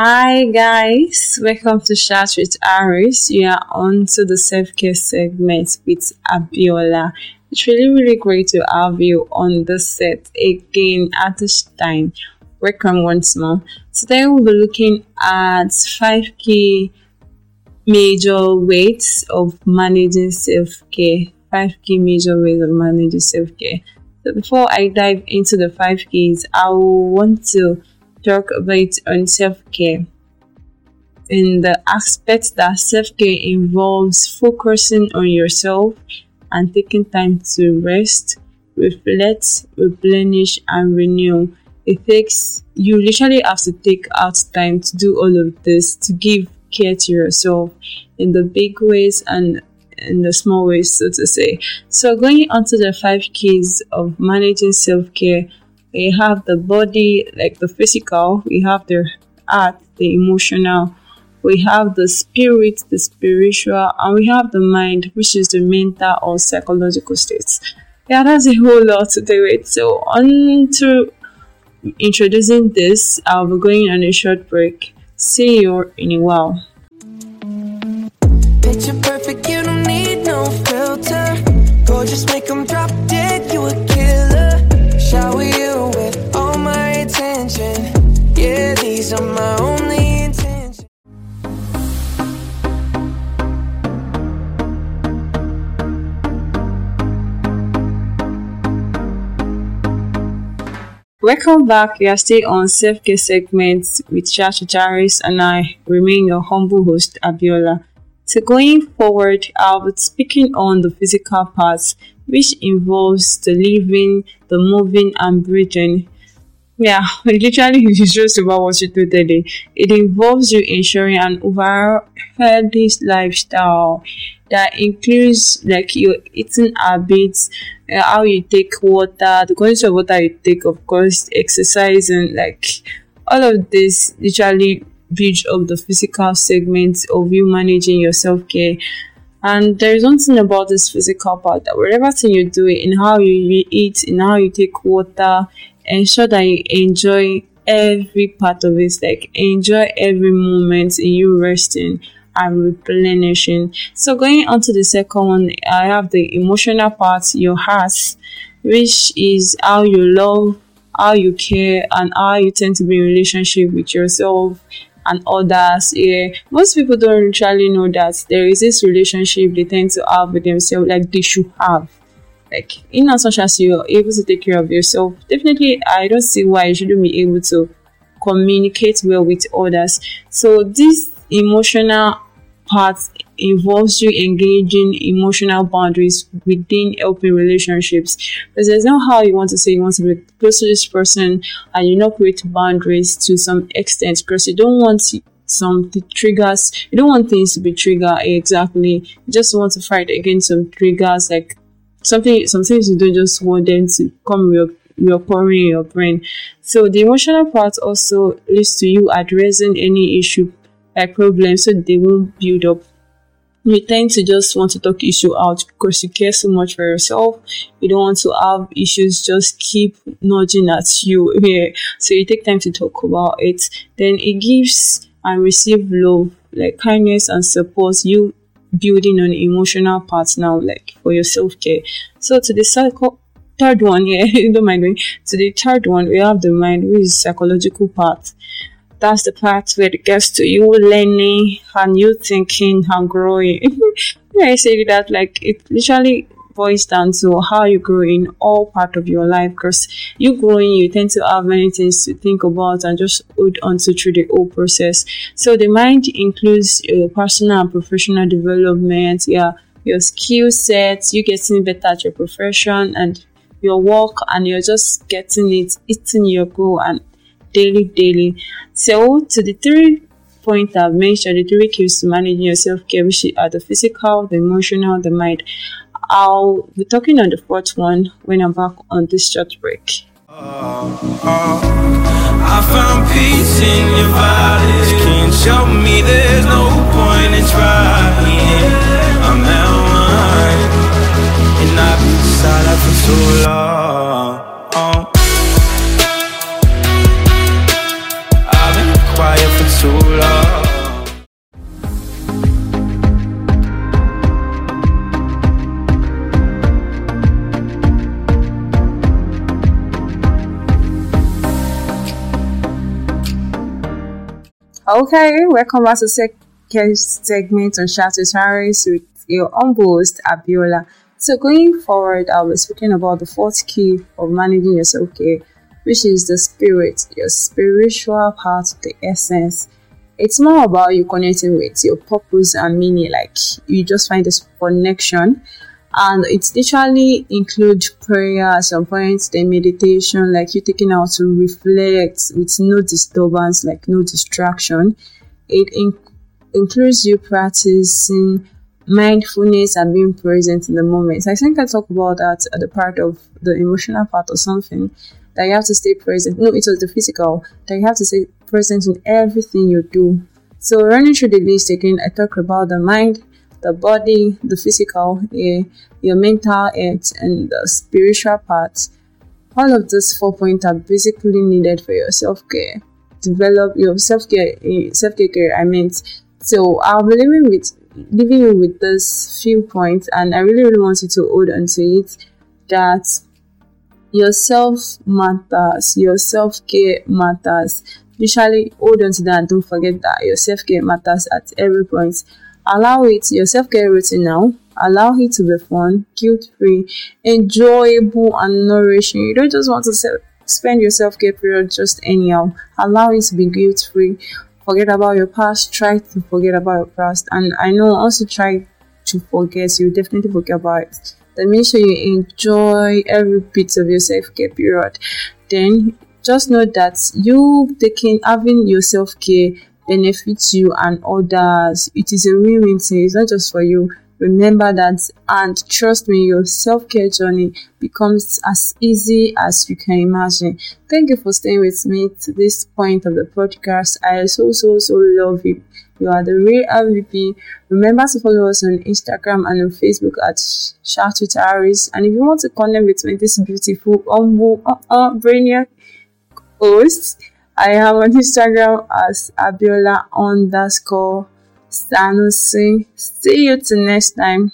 Hi guys, welcome to Chat with Aris. You are on to the self-care segment with Abiola. It's really really great to have you on the set again at this time. Welcome once more. Today we'll be looking at five key major ways of managing self-care. Five key major ways of managing self-care. So before I dive into the five keys, I want to talk about on self-care in the aspect that self-care involves focusing on yourself and taking time to rest, reflect, replenish, and renew. It takes you literally have to take out time to do all of this to give care to yourself in the big ways and in the small ways, so to say. So, going on to the five keys of managing self care, we have the body, like the physical, we have the heart, the emotional, we have the spirit, the spiritual, and we have the mind, which is the mental or psychological states. Yeah, that's a whole lot to do it. So, on to introducing this, I'll be going on a short break. See you in a while. Welcome back. We are still on self care segments with Chacha Charis, and I remain your humble host, Abiola. So going forward, I'll be speaking on the physical parts, which involves the living, the moving, and breathing. Yeah, literally, it's just about what you do daily. It involves you ensuring an overall healthy lifestyle that includes like your eating habits, Uh, how you take water, the quantity of water you take, of course, exercise, and like all of this literally build up the physical segment of you managing your self care. And there is one thing about this physical part that whatever thing you do, in how you eat, in how you take water, ensure that you enjoy every part of it. Like enjoy every moment in you resting and replenishing. So going on to the second one, I have the emotional part, your heart, which is how you love, how you care, and how you tend to be in relationship with yourself and others. Yeah, most people don't actually know that there is this relationship they tend to have with themselves, like they should have. Like in as much as you're able to take care of yourself, definitely I don't see why you shouldn't be able to communicate well with others. So this emotional part involves you engaging emotional boundaries within helping relationships. Because there's no how you want to say you want to be close to this person and you not create boundaries to some extent because you don't want some triggers, you don't want things to be triggered exactly. You just want to fight against some triggers like something some things you don't just want them to come your reoccurring in your brain. So the emotional part also leads to you addressing any issue like problems so they won't build up you tend to just want to talk issue out because you care so much for yourself. You don't want to have issues just keep nudging at you. Yeah. So you take time to talk about it. Then it gives and receive love, like kindness and support. You building on emotional part now, like for your self care. So to the cycle third one, yeah, you don't mind me. To the third one, we have the mind, which is psychological part that's the part where it gets to you learning and you thinking and growing. I say that like it literally boils down to how you grow in all part of your life because you growing you tend to have many things to think about and just hold on to through the whole process so the mind includes your personal and professional development yeah your skill sets you getting better at your profession and your work and you're just getting it eating your goal and daily, daily. So, to the three points I've mentioned, the three keys to managing your self care, which are the physical, the emotional, the mind. I'll be talking on the fourth one when I'm back on this short break. Uh, uh, I found peace in your violence. Can show me there's Okay, welcome back to second segment on Chat with with your humble host Abiola. So going forward, I was speaking about the fourth key of managing your self-care, which is the spirit, your spiritual part, the essence. It's more about you connecting with your purpose and meaning, like you just find this connection and it literally includes prayer at some point, then meditation, like you taking out to reflect with no disturbance, like no distraction. It in- includes you practicing mindfulness and being present in the moment. I think I talked about that at the part of the emotional part or something that you have to stay present. No, it was the physical that you have to stay present in everything you do. So running through the list again, I talk about the mind, the body, the physical, yeah, your mental health, and the spiritual parts. All of these four points are basically needed for your self care. Develop your self care, eh, self care. I meant. So I'll be leaving with leaving you with this few points, and I really, really want you to hold on to it. That yourself matters. Your self care matters. Literally, hold on to that. Don't forget that your self care matters at every point. Allow it your self care routine now. Allow it to be fun, guilt free, enjoyable, and nourishing. You don't just want to se- spend your self care period just anyhow. Allow it to be guilt free. Forget about your past. Try to forget about your past. And I know once you try to forget, you definitely forget about it. Then make sure you enjoy every bit of your self care period. Then just know that you taking having your self care benefits you and others. It is a win-win thing. It's not just for you. Remember that and trust me, your self-care journey becomes as easy as you can imagine. Thank you for staying with me to this point of the podcast. I so so so love you. You are the real MVP. Remember to follow us on Instagram and on Facebook at Shout. And if you want to connect with me, this beautiful, humble, uh, uh, brainiac host, I am on Instagram as Abiola underscore Sanusi. See you till next time.